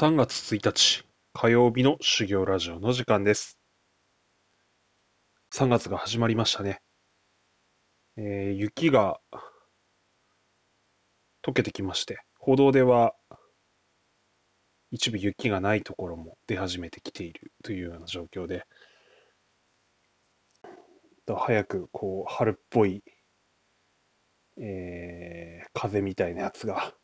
3月1日火曜日の修行ラジオの時間です。3月が始まりましたね。えー雪が溶けてきまして、歩道では一部雪がないところも出始めてきているというような状況で、だ早くこう春っぽい、えー風みたいなやつが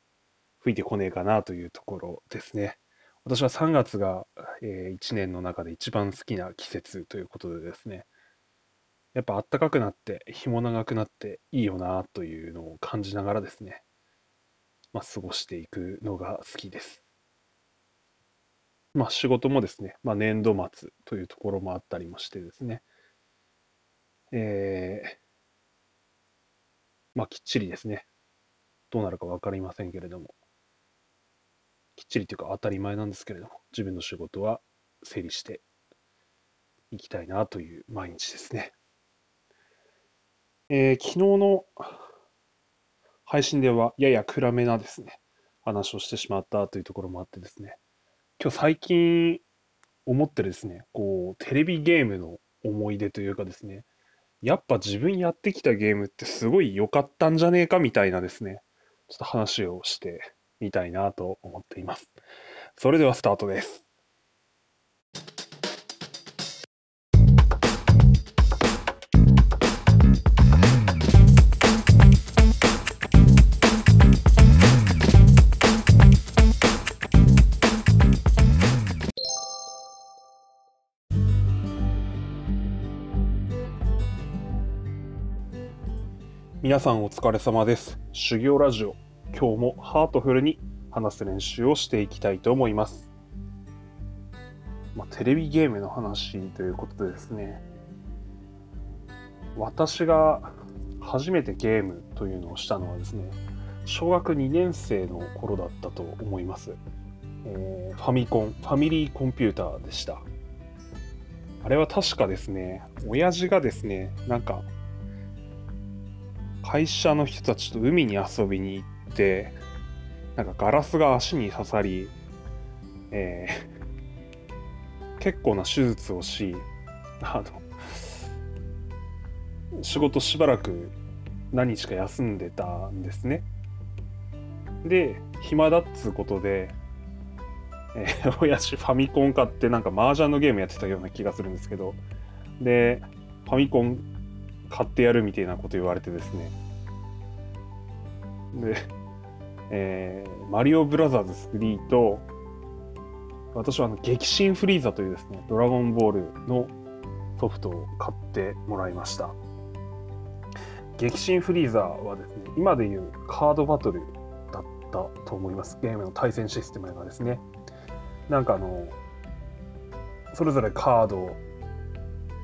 吹いてこねえかなというところですね。私は3月が、え1年の中で一番好きな季節ということでですね、やっぱ暖かくなって日も長くなっていいよなというのを感じながらですね、まあ、過ごしていくのが好きです。まあ仕事もですね、まあ、年度末というところもあったりもしてですね、えーまあきっちりですね、どうなるか分かりませんけれども、きっちりというか当たり前なんですけれども、自分の仕事は整理していきたいなという毎日ですね。えー昨日の配信ではやや暗めなですね、話をしてしまったというところもあってですね、今日最近思ってるですね、こう、テレビゲームの思い出というかですね、やっぱ自分やってきたゲームってすごい良かったんじゃねえかみたいなですね、ちょっと話をしてみたいなと思っています。それではスタートです。皆さんお疲れ様です。修行ラジオ、今日もハートフルに話す練習をしていきたいと思います。まあ、テレビゲームの話ということでですね、私が初めてゲームというのをしたのはですね、小学2年生の頃だったと思います。えーファミコン、ファミリーコンピューターでした。あれは確かですね、親父がですね、なんか会社の人たちと海に遊びに行って、なんかガラスが足に刺さり、えー結構な手術をし、あの、仕事しばらく何日か休んでたんですね。で、暇だっつうことで、えー 親父ファミコン買ってなんか麻雀のゲームやってたような気がするんですけど、で、ファミコン買ってやるみたいなこと言われてですね。で、えーマリオブラザーズ3と、私はあの激震フリーザというですね、ドラゴンボールのソフトを買ってもらいました。激震フリーザはですね、今でいうカードバトルだったと思います。ゲームの対戦システムがですね。なんかあの、それぞれカードを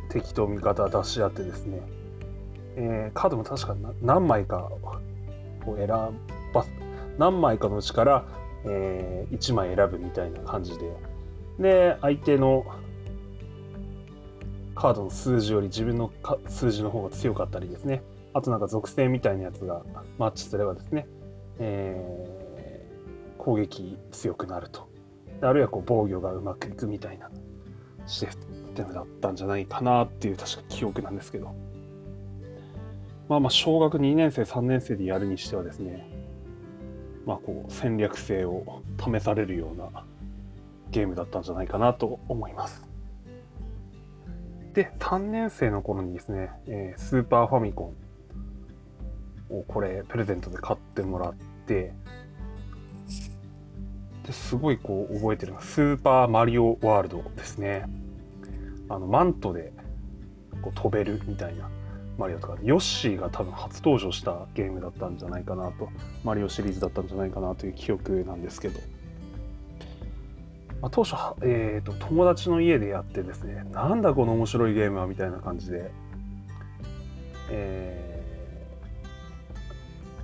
敵と味方出し合ってですね、えーカードも確か何枚かを選ば何枚かのうちから、えー1枚選ぶみたいな感じで。で相手のカードの数字より自分の数字の方が強かったりですね。あとなんか属性みたいなやつがマッチすればですね、えー攻撃強くなると。あるいはこう防御がうまくいくみたいなシステムだったんじゃないかなっていう確か記憶なんですけど。まあまあ小学2年生3年生でやるにしてはですねまあこう戦略性を試されるようなゲームだったんじゃないかなと思います。で3年生の頃にですね、えースーパーファミコンをこれプレゼントで買ってもらってですごいこう覚えてるのがスーパーマリオワールドですね。あのマントでこう飛べるみたいなマリオとかヨッシーが多分初登場したゲームだったんじゃないかなとマリオシリーズだったんじゃないかなという記憶なんですけど、まあ、当初、えー、と友達の家でやってですねなんだこの面白いゲームはみたいな感じで、えー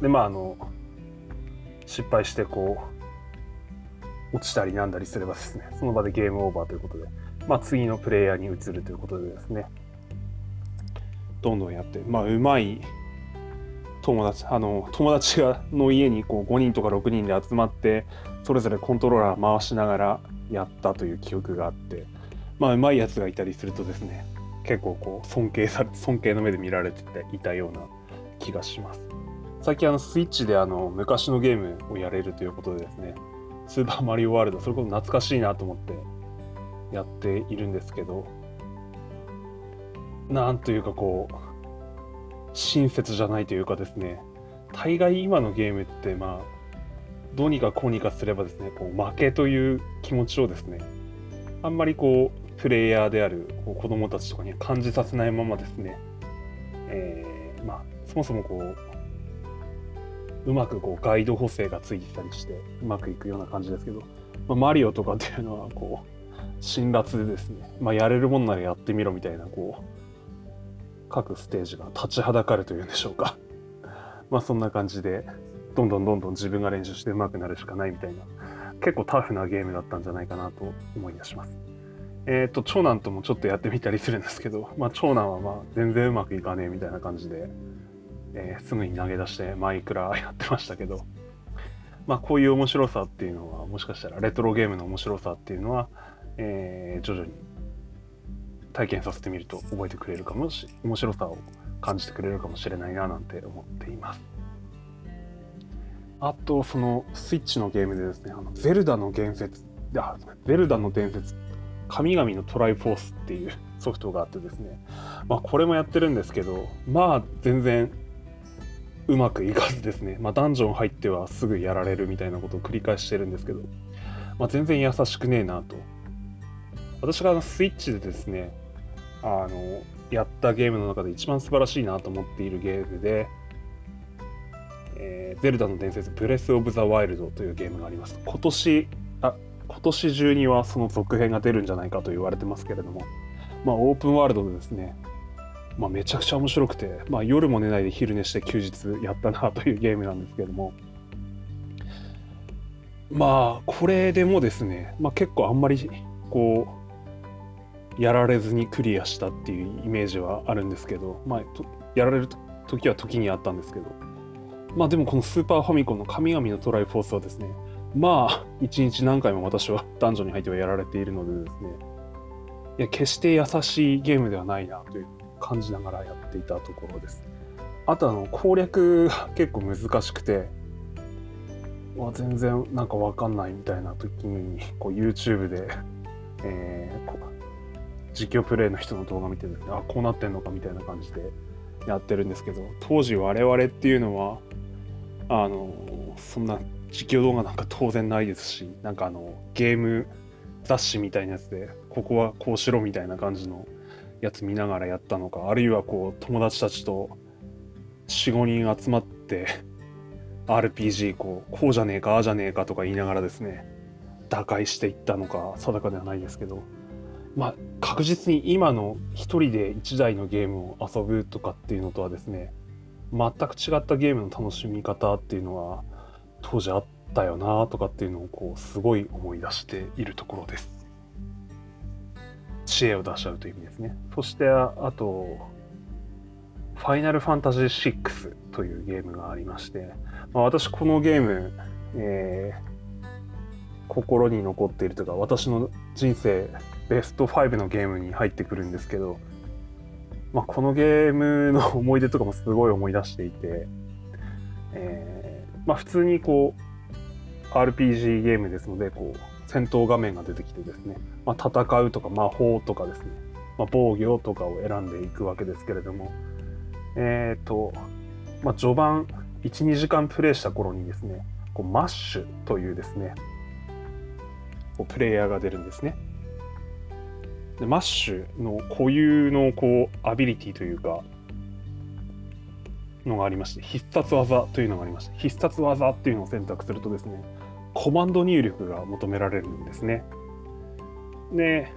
でまああの失敗してこう落ちたりなんだりすればですねその場でゲームオーバーということで、まあ、次のプレイヤーに移るということでですね。どんどんやって、まあ、うまい友達、あの、友達がの家にこう5人とか6人で集まって、それぞれコントローラー回しながらやったという記憶があってまあうまいやつがいたりするとですね結構こう尊敬され尊敬の目で見られていたような気がします。最近あのスイッチであの昔のゲームをやれるということでですねスーパーマリオワールドそれこそ懐かしいなと思ってやっているんですけどなんというかこう親切じゃないというかですね。大概今のゲームってまあどうにかこうにかすればですねこう負けという気持ちをですねあんまりこうプレイヤーであるこう子供たちとかに感じさせないままですね、えー、まあそもそもこううまくこうガイド補正がついてたりしてうまくいくような感じですけど、まあ、マリオとかっていうのはこう辛辣でですね、まあ、やれるもんならやってみろみたいなこう各ステージが立ちはだかるというんでしょうか まあそんな感じでどんどんどんどん自分が練習して上手くなるしかないみたいな結構タフなゲームだったんじゃないかなと思い出します。えっ、ー、と長男ともちょっとやってみたりするんですけど、まあ、長男はまあ全然うまくいかねえみたいな感じで、えー、すぐに投げ出してマイクラやってましたけど、まあ、こういう面白さっていうのはもしかしたらレトロゲームの面白さっていうのは、えー、徐々に体験させてみると覚えてくれるかもし面白さを感じてくれるかもしれないななんて思っています。あと、そのスイッチのゲームでですね、あのゼルダの伝説、あ、ゼルダの伝説、神々のトライフォースっていう ソフトがあってですね、まあこれもやってるんですけど、まあ全然うまくいかずですね、まあダンジョン入ってはすぐやられるみたいなことを繰り返してるんですけど、まあ全然優しくねえなと。私がスイッチでですね、あの、やったゲームの中で一番素晴らしいなと思っているゲームで、えー、ゼルダの伝説ブレス・オブ・ザ・ワイルドというゲームがあります。今年、あ、今年中にはその続編が出るんじゃないかと言われてますけれども、まあオープンワールドでですね、まあめちゃくちゃ面白くて、まあ夜も寝ないで昼寝して休日やったなというゲームなんですけれども、まあこれでもですね、まあ結構あんまりこう、やられずにクリアしたっていうイメージはあるんですけど、まあ、やられる時は時にあったんですけど、まあでもこのスーパーファミコンの神々のトライフォースはですね、まあ一日何回も私はダンジョンに入ってはやられているのでですね、いや、決して優しいゲームではないなという感じながらやっていたところです。あとあの攻略が結構難しくて、全然なんかわかんないみたいな時にこう YouTube で、えー、実況プレイの人の動画見てですねあこうなってんのかみたいな感じでやってるんですけど当時我々っていうのはあのそんな実況動画なんか当然ないですしなんかあのゲーム雑誌みたいなやつでここはこうしろみたいな感じのやつ見ながらやったのかあるいはこう友達たちと45人集まって RPG こうこうじゃねえかああじゃねえかとか言いながらですね打開していったのか定かではないですけどまあ確実に今の一人で1台のゲームを遊ぶとかっていうのとはですね全く違ったゲームの楽しみ方っていうのは当時あったよなとかっていうのをこうすごい思い出しているところです。知恵を出し合うという意味ですね。そしてあと、ファイナルファンタジー6というゲームがありまして、まあ、私このゲーム、えー、心に残っているというか私の人生ベスト5のゲームに入ってくるんですけど、まあ、このゲームの思い出とかもすごい思い出していて、えー、まあ、普通にこう RPG ゲームですのでこう戦闘画面が出てきてですね、まあ、戦うとか魔法とかですね、ま、防御とかを選んでいくわけですけれどもえっ、ー、と、ま、序盤12時間プレイした頃にですねこうマッシュというですねこうプレイヤーが出るんですね。でマッシュの固有のこうアビリティというかのがありまして必殺技というのがありまして必殺技っていうのを選択するとですねコマンド入力が求められるんですね。で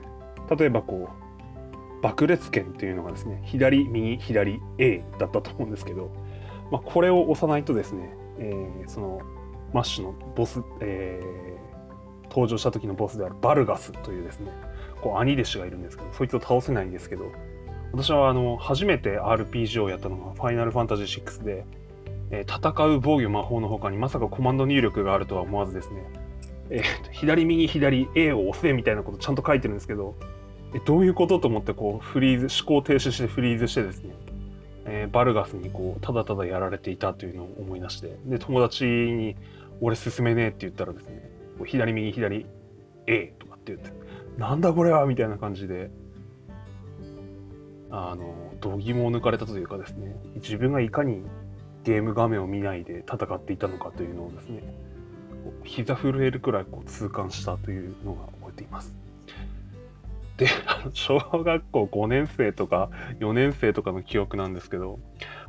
例えばこう爆裂剣っていうのがですね左右左 A だったと思うんですけど、まあ、これを押さないとですね、えー、そのマッシュのボス、えー、登場した時のボスであるバルガスというですねこう兄弟子がいるんですけどそいつを倒せないんですけど私はあの初めて RPG をやったのがファイナルファンタジー6で、えー、戦う防御魔法の他にまさかコマンド入力があるとは思わずですねえー、左右左 A を押せみたいなことちゃんと書いてるんですけど、えどういうことと思ってこうフリーズ、思考停止してフリーズしてですね、えー、バルガスにこうただただやられていたというのを思い出して、で、友達に俺進めねえって言ったらですね、左右左 A とかって言って、なんだこれはみたいな感じで、あの、度肝を抜かれたというかですね、自分がいかにゲーム画面を見ないで戦っていたのかというのをですね、膝震えるくらいこう痛感したというのが覚えています。で、小学校5年生とか4年生とかの記憶なんですけど、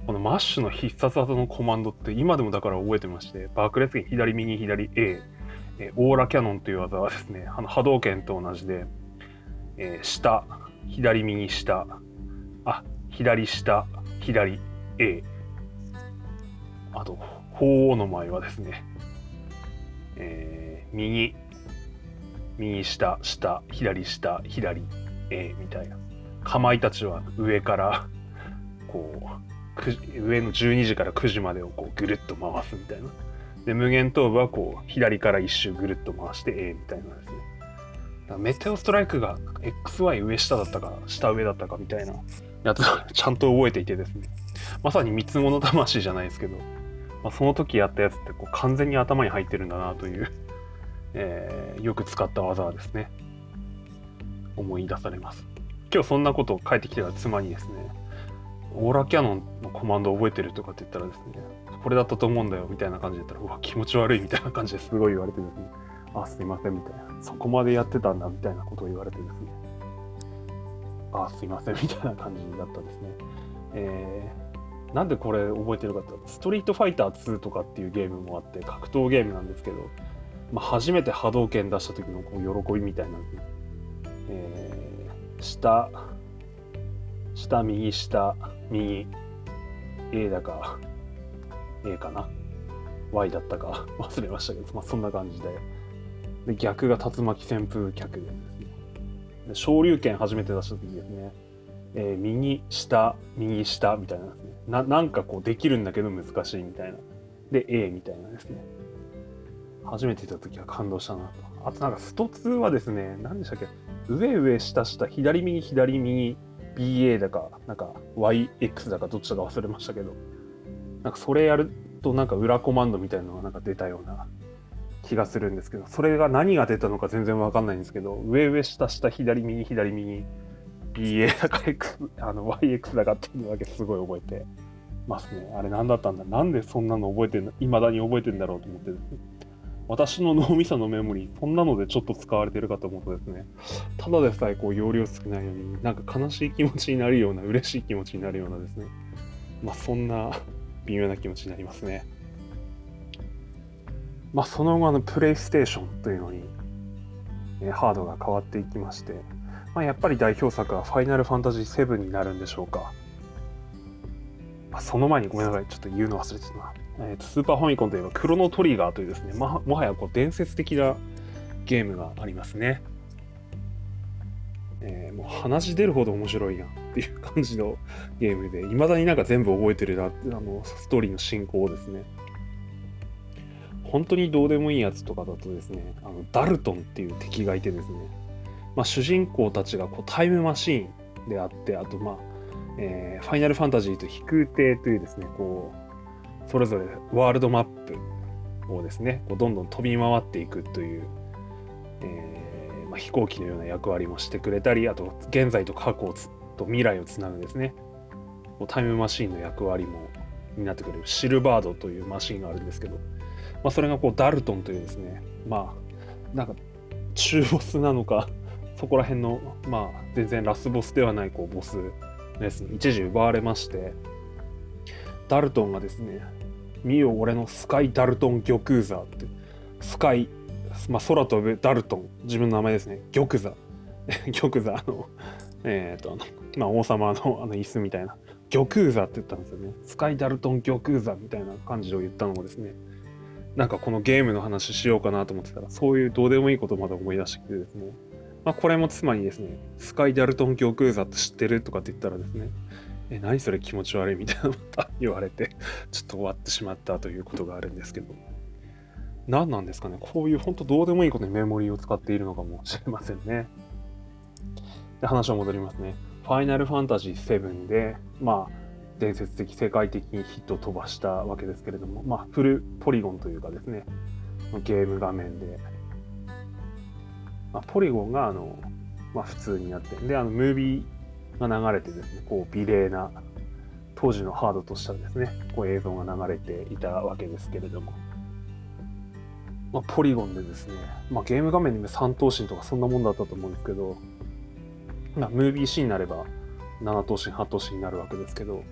このマッシュの必殺技のコマンドって今でもだから覚えてまして、爆裂剣左右左 A、えオーラキャノンという技はですね、あの波動拳と同じで、えー、下、左右下、あ、左下、左 A。あと、鳳凰の前はですね、えー、右、右下、下、左下、左 A みたいな。かまいたちは上から、こう、上の12時から9時までをこうぐるっと回すみたいな。で、無限頭部はこう、左から一周ぐるっと回して A みたいなですね。メテオストライクが XY 上下だったか、下上だったかみたいなやつを ちゃんと覚えていてですね。まさに三つ子の魂じゃないですけど、まあ、その時やったやつってこう完全に頭に入ってるんだなという、えー、よく使った技はですね、思い出されます。今日そんなことを書いてきてた妻にですね、オーラキャノンのコマンド覚えてるとかって言ったらですね、これだったと思うんだよみたいな感じで言ったら、うわ、気持ち悪いみたいな感じですごい言われてですね、あ、すいませんみたいな、そこまでやってたんだみたいなことを言われてですね、あ、すいませんみたいな感じだったんですね。えー、なんでこれ覚えてるかってストリートファイター2とかっていうゲームもあって格闘ゲームなんですけど、まあ、初めて波動拳出した時のこう喜びみたいな、えー、下下右下右 A だか A かな Y だったか忘れましたけど、まあ、そんな感じで。で逆が竜巻旋風脚ですね。昇竜拳初めて出した時ですね、えー、右下右下みたいなですね。ななんかこうできるんだけど難しいみたいな。で A みたいなですね。初めて見た時は感動したなと。あとなんかスト2はですね何でしたっけ？上上下下左右左右 BA だかなんか YX だかどっちだか忘れましたけどなんかそれやるとなんか裏コマンドみたいなのがなんか出たような気がするんですけど、それが何が出たのか全然わかんないんですけど、上上下下左右左右 BA だか X、あの YX だかっていうのだけすごい覚えてますね。あれ何だったんだ？なんでそんなの覚えてるの？未だに覚えてんだろうと思って。私の脳みそのメモリー、そんなのでちょっと使われてるかと思うとですね、ただでさえこう容量少ないのに、なんか悲しい気持ちになるような、嬉しい気持ちになるようなですね、まあそんな微妙な気持ちになりますね。まあ、その後あのプレイステーションというのに、えハードが変わっていきまして、まあ、やっぱり代表作は「ファイナルファンタジー7」になるんでしょうか、まあ、その前にごめんなさい。ちょっと言うの忘れてたな、えー、スーパーファミコンといえばクロノトリガーというですね、まもはやこう伝説的なゲームがありますねえー、もう話出るほど面白いなっていう感じのゲームで、いまだになんか全部覚えてるなって、あの、ストーリーの進行ですね。本当にどうでもいいやつとかだとですね、あのダルトンっていう敵がいてですね、まあ、主人公たちがこうタイムマシーンであって、あと、まあ、えー、ファイナルファンタジーと飛空艇というですね、こう、それぞれワールドマップをですね、こうどんどん飛び回っていくという、えーまあ、飛行機のような役割もしてくれたり、あと、現在と過去と未来をつなぐですね、こうタイムマシンの役割もになってくれるシルバードというマシンがあるんですけど、まあ、それがこうダルトンというですね、まあ、なんか中ボスなのか、そこら辺の、まあ、全然ラスボスではないこうボスですね、一時奪われまして、ダルトンがですね、見よ俺のスカイ・ダルトン玉座って、スカイ、まあ、空飛ぶダルトン、自分の名前ですね、玉座。玉座、あの、えっ、ー、と、あの、まあ、王様のあの椅子みたいな、玉座って言ったんですよね。スカイ・ダルトン玉座みたいな感じを言ったのもですね、なんかこのゲームの話しようかなと思ってたら、そういうどうでもいいことまで思い出してきてですね、まあ、これも妻にですね、スカイ・ダルトン教空座って知ってるとかって言ったらですね、え、何それ気持ち悪いみたいなまた 言われて、ちょっと終わってしまったということがあるんですけど、何なんですかね。こういう本当どうでもいいことにメモリーを使っているのかもしれませんね。で、話を戻りますね。ファイナルファンタジー7で、まあ、伝説的、世界的にヒットを飛ばしたわけですけれども、まあ、フルポリゴンというかですね、ゲーム画面で、まあ、ポリゴンがあの、まあ、普通になって、で、あの、ムービーが流れてですね、こう、美麗な、当時のハードとしたですね、こう映像が流れていたわけですけれども、まあ、ポリゴンでですね、まあ、ゲーム画面にも3頭身とかそんなもんだったと思うんですけど、まあ、ムービーシーンになれば7頭身8頭身になるわけですけど、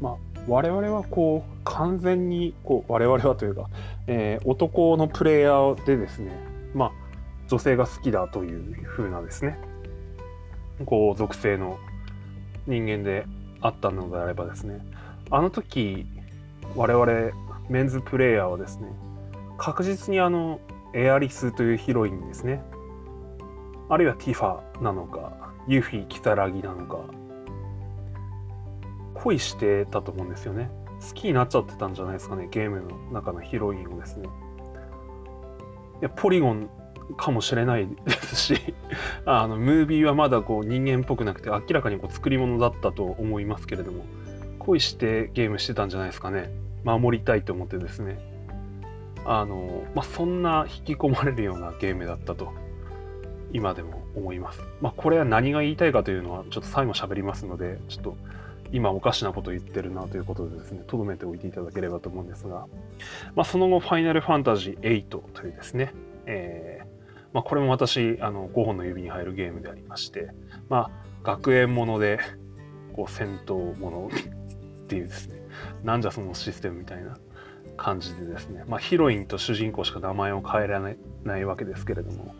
まあ、我々はこう完全にこう我々はというか、えー、男のプレイヤーでですね、まあ、女性が好きだという風なですねこう属性の人間であったのであればですねあの時我々メンズプレイヤーはですね確実にあのエアリスというヒロインですね。あるいはティファなのかユフィ・キサラギなのか恋してたと思うんですよね。好きになっちゃってたんじゃないですかねゲームの中のヒロインをですね。いやポリゴンかもしれないですし あのムービーはまだこう人間っぽくなくて明らかにこう作り物だったと思いますけれども恋してゲームしてたんじゃないですかね守りたいと思ってですねあの、まあ、そんな引き込まれるようなゲームだったと今でも思います。まあ、これは何が言いたいかというのはちょっと最後喋りますのでちょっと今おかしなこと言ってるなということでですね、とどめておいていただければと思うんですが、まあ、その後、ファイナルファンタジー8というですね、えー、まあ、これも私、あの5本の指に入るゲームでありまして、まあ、学園もので、こう、戦闘ものっていうですね、なんじゃそのシステムみたいな感じでですね、まあ、ヒロインと主人公しか名前を変えられないわけですけれども、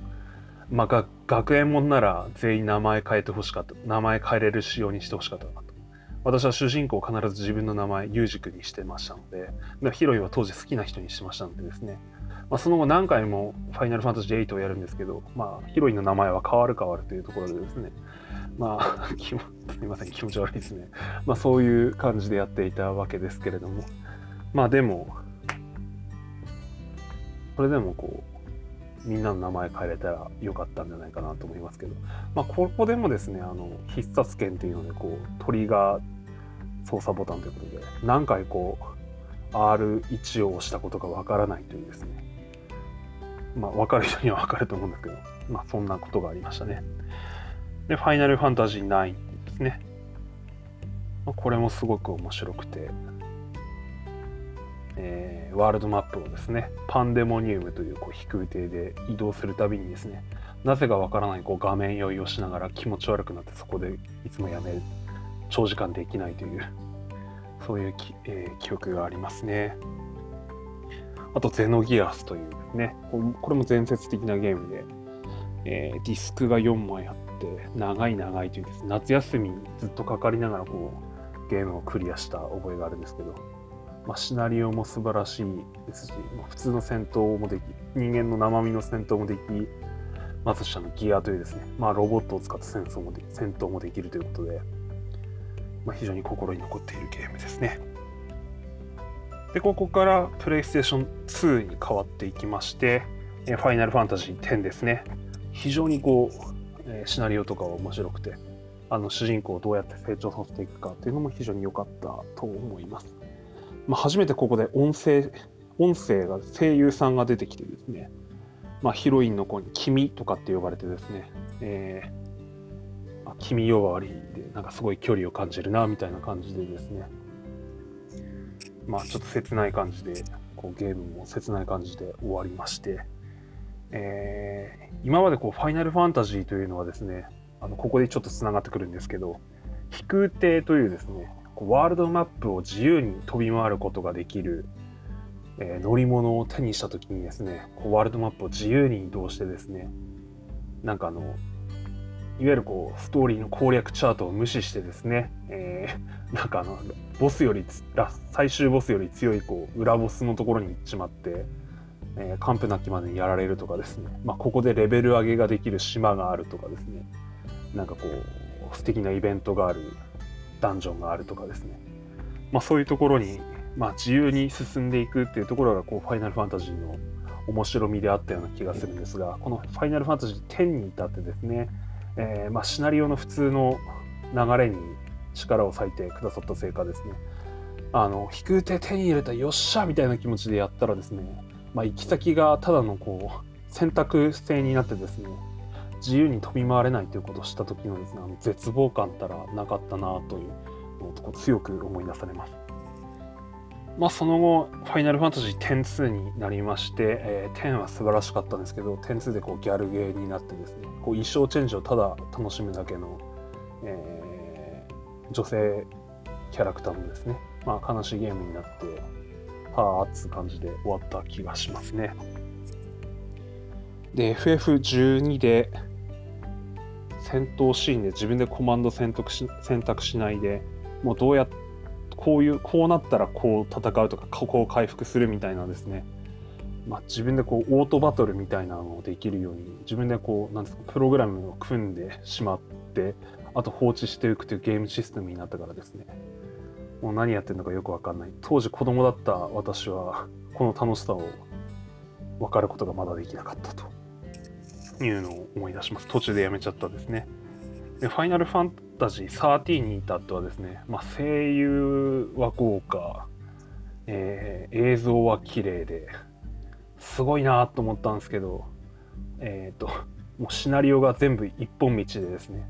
まあ、学園もんなら全員名前変えてほしかった、名前変えれる仕様にしてほしかったなと。私は主人公を必ず自分の名前、ユージ君にしてましたので、でヒロインは当時好きな人にしてましたのでですね、まあ、その後何回もファイナルファンタジー8をやるんですけど、まあ、ヒロインの名前は変わる変わるというところでですね、まあ、すみません、気持ち悪いですね。まあ、そういう感じでやっていたわけですけれども、まあでも、それでもこう、みんなの名前変えれたらよかったんじゃないかなと思いますけど、まあ、ここでもですねあの必殺剣っていうのでこうトリガー操作ボタンということで何回こう R1 を押したことかわからないというですね。まあ分かる人には分かると思うんですけどまあそんなことがありましたね。でファイナルファンタジー9ですね。まこれもすごく面白くて。えー、ワールドマップをですねパンデモニウムというこう飛空艇で移動するたびにですねなぜかわからないこう画面酔いをしながら気持ち悪くなってそこでいつもやめる長時間できないというそういうき、えー、記憶がありますね。あとゼノギアスというですねこれも伝説的なゲームで、えー、ディスクが4枚あって長い長いというです、ね、夏休みにずっとかかりながらこうゲームをクリアした覚えがあるんですけどまあ、シナリオも素晴らしいですし、まあ、普通の戦闘もでき、人間の生身の戦闘もでき、まず下のギアというですね、まあ、ロボットを使った戦争もで戦闘もできるということで、まあ、非常に心に残っているゲームですね。で、ここからプレイステーション2に変わっていきまして、ファイナルファンタジー10ですね。非常にこう、シナリオとかは面白くて、あの主人公をどうやって成長させていくかっていうのも非常に良かったと思います。まあ、初めてここで音声、音声が声優さんが出てきてですね、まあ、ヒロインの子に君とかって呼ばれてですね、えー、君呼ばわりでなんかすごい距離を感じるなみたいな感じでですね、まあちょっと切ない感じで、こうゲームも切ない感じで終わりまして、えー、今までこうファイナルファンタジーというのはですね、あのここでちょっとつながってくるんですけど、飛空艇というですね、ワールドマップを自由に飛び回ることができる、えー、乗り物を手にした時にですねこうワールドマップを自由に移動してですねなんかあのいわゆるこうストーリーの攻略チャートを無視してですね、えー、なんかあのボスより最終ボスより強いこう裏ボスのところに行っちまって、えー、完膚なきまでにやられるとかですね、まあ、ここでレベル上げができる島があるとかですね。なんかこう素敵なイベントがあるダンジョンがあるとかですね、まあ、そういうところにまあ、自由に進んでいくっていうところがこうファイナルファンタジーの面白みであったような気がするんですがこのファイナルファンタジー10に至ってですね、えー、まあ、シナリオの普通の流れに力を割いてくださったせいかですねあの引く手手に入れたよっしゃみたいな気持ちでやったらですね、まあ、行き先がただのこう選択制になってですね自由に飛び回れないということをした時のですねあの絶望感たらなかったなというのを強く思い出されます。まあ、その後、ファイナルファンタジー102になりまして、えー、10は素晴らしかったんですけど、102でこうギャルゲーになってですね、こう衣装チェンジをただ楽しむだけの、えー、女性キャラクターのですね、まあ、悲しいゲームになって、はあっつ感じで終わった気がしますね。で、FF12 で戦闘シーンで自分でコマンド選択し選択しないで、もうどうやってこういうこうなったらこう戦うとかここを回復するみたいなですね、まあ、自分でこうオートバトルみたいなのをできるように自分でこうなんですかプログラムを組んでしまってあと放置していくというゲームシステムになったからですね。もう何やってるのかよくわかんない。当時子供だった私はこの楽しさを分かることがまだできなかったというのを思い出します。途中でやめちゃったですね。でファイナルファンタジー13に至ってはですね、まあ、声優は豪華、えー、映像は綺麗ですごいなと思ったんですけど、えっ、ー、と、もうシナリオが全部一本道でですね、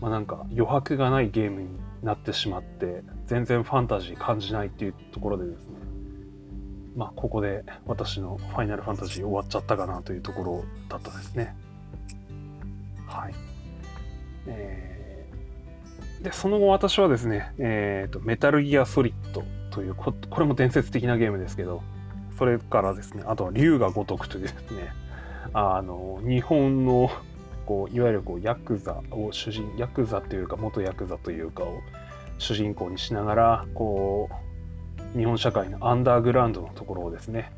まあ、なんか余白がないゲームになってしまって、全然ファンタジー感じないっていうところでですね、まあ、ここで私のファイナルファンタジー終わっちゃったかなというところだったですね。はい。えー、で、その後私はですね、えっ、ー、と、メタルギアソリッドというこ、これも伝説的なゲームですけど、それからですね、あとは竜が如くというですね、あの、日本の、こう、いわゆるこう、ヤクザを主人、ヤクザというか、元ヤクザというかを主人公にしながら、こう、日本社会のアンダーグラウンドのところをですね、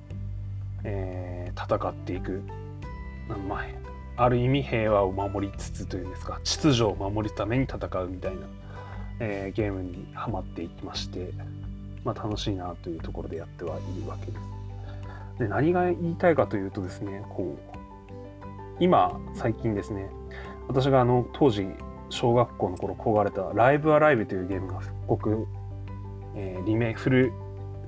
えー、戦っていく、まあ、ある意味平和を守りつつというんですか秩序を守るために戦うみたいな、えー、ゲームにはまっていきまして、まあ、楽しいなというところでやってはいるわけです。で何が言いたいかというとですねこう今最近ですね私があの当時小学校の頃焦がれた「ライブアライブ」というゲームが復刻、えー、リメイクフル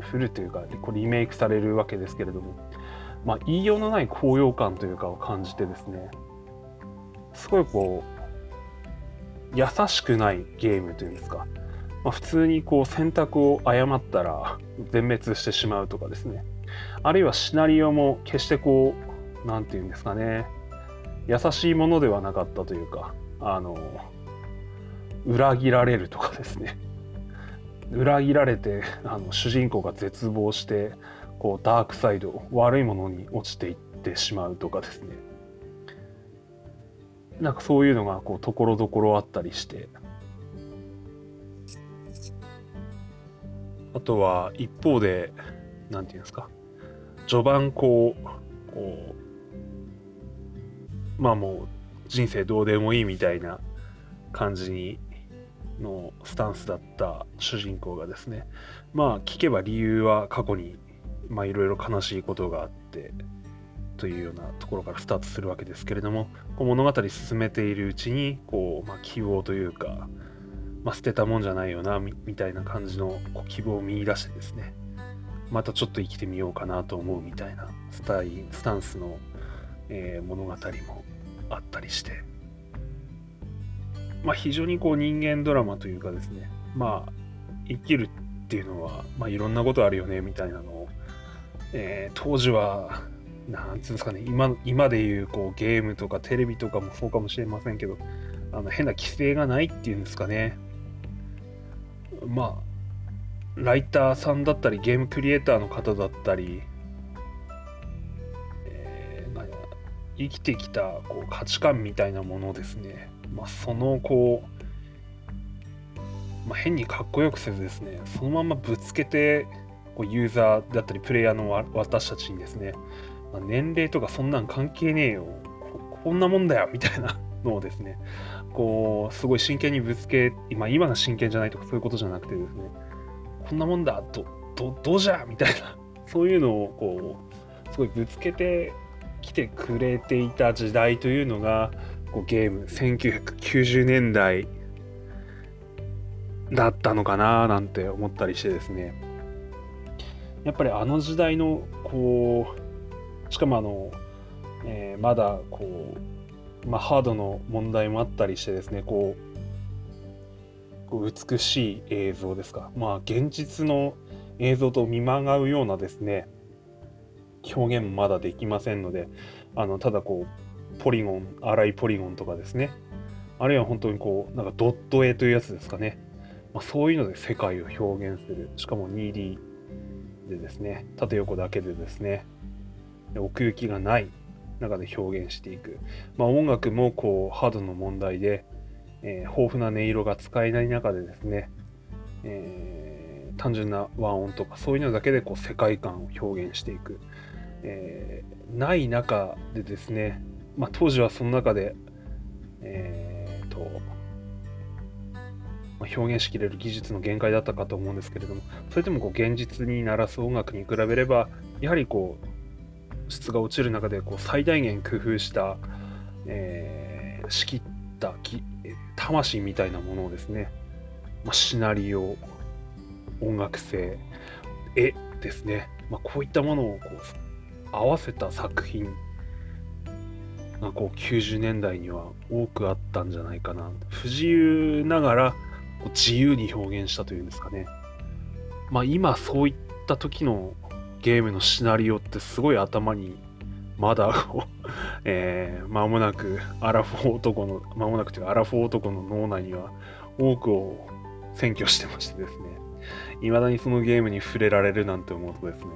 フルというかこリメイクされるわけですけれどもまあ言いようのない高揚感というかを感じてですねすごいこう優しくないゲームというんですか、まあ、普通にこう選択を誤ったら全滅してしまうとかですねあるいはシナリオも決してこう、なんて言うんですかね、優しいものではなかったというか、あの、裏切られるとかですね。裏切られて、あの主人公が絶望して、こう、ダークサイド、悪いものに落ちていってしまうとかですね。なんかそういうのが、こう、ところどころあったりして、あとは一方で、なんていうんですか、序盤こうこうまあもう人生どうでもいいみたいな感じにのスタンスだった主人公がですね。まあ聞けば理由は過去にまあいろいろ悲しいことがあってというようなところからスタートするわけですけれどもこう物語進めているうちにこう、まあ、希望というか、まあ、捨てたもんじゃないよなみたいな感じのこう希望を見いだしてですねまたちょっと生きてみようかなと思うみたいなスタイスタンスの、えー、物語もあったりして、まあ、非常にこう人間ドラマというかですねまあ生きるっていうのは、まあ、いろんなことあるよねみたいなのを、えー、当時はなんつうんですかね今今でいうこうゲームとかテレビとかもそうかもしれませんけどあの変な規制がないっていうんですかね。まあライターさんだったりゲームクリエイターの方だったり、えー、生きてきたこう価値観みたいなものですね、まあ、そのこう、まあ、変にかっこよくせずですねそのままぶつけてこうユーザーだったりプレイヤーの私たちにですね、まあ、年齢とかそんなん関係ねえよ。こんなもんだよみたいな のをですねこうすごい真剣にぶつけ今今が真剣じゃないとかそういうことじゃなくてですねこんなもんだとどどうじゃみたいな そういうのをこうすごいぶつけてきてくれていた時代というのがこうゲーム1990年代だったのかななんて思ったりしてですね。やっぱりあの時代のこうしかもあの、えー、まだこう、まあ、ハードの問題もあったりしてですねこう美しい映像ですか。まあ現実の映像と見まがうようなですね表現もまだできませんのであのただこうポリゴン粗いポリゴンとかですね。あるいは本当にこうなんかドット絵というやつですかね、まあ、そういうので世界を表現する。しかも 2D でですね縦横だけでですね。奥行きがない中で表現していく、まあ、音楽もこうハードの問題で、えー、豊富な音色が使えない中でですね、えー、単純な和音とかそういうのだけでこう世界観を表現していく、えー、ない中でですね、まあ、当時はその中で、えーとまあ、表現しきれる技術の限界だったかと思うんですけれどもそれでもこう現実に鳴らす音楽に比べればやはりこう質が落ちる中でこう最大限工夫した、えー、仕切った魂みたいなものをですね、まあ、シナリオ音楽性絵ですね、まあ、こういったものをこう合わせた作品がこう90年代には多くあったんじゃないかな。不自由ながら自由に表現したというんですかね。まあ今そういった時のゲームのシナリオってすごい頭にまだ えー、間もなくアラフォー男の、間もなくというかアラフォー男の脳内には多くを占拠してましてですね、未だにそのゲームに触れられるなんて思うとですね、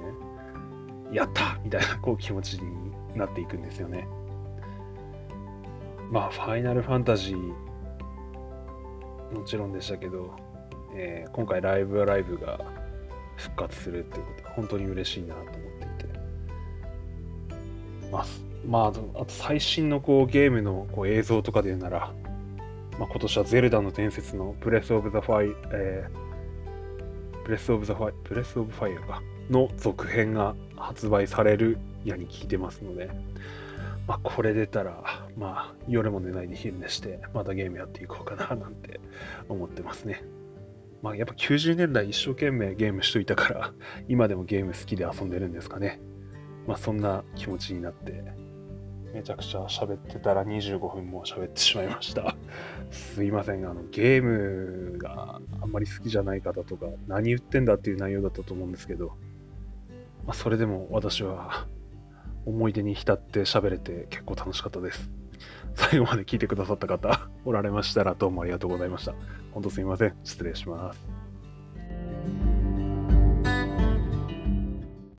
やったみたいなこう気持ちになっていくんですよね。まあ、ファイナルファンタジー、もちろんでしたけど、えー、今回ライブアライブが復活するっていうこと本当に嬉しいなと思っていて。まあ、まあ、あと最新のこうゲームのこう映像とかで言うなら、まあ、今年はゼルダの伝説のブレス・オブ・ザ・ファイ、えー、ブレス・オブ・ザ・ファイ、ブレス・オブ・ファイアか、の続編が発売されるやに聞いてますので、まあ、これ出たら、まあ、夜も寝ないで昼寝して、またゲームやっていこうかななんて思ってますね。まあ、やっぱ90年代一生懸命ゲームしといたから、今でもゲーム好きで遊んでるんですかね。まあ、そんな気持ちになって、めちゃくちゃ喋ってたら25分も喋ってしまいました。すいません、あのゲームがあんまり好きじゃない方とか、何言ってんだっていう内容だったと思うんですけど、まあ、それでも私は思い出に浸って喋れて結構楽しかったです。最後まで聞いてくださった方おられましたらどうもありがとうございました。本当すいません。失礼します。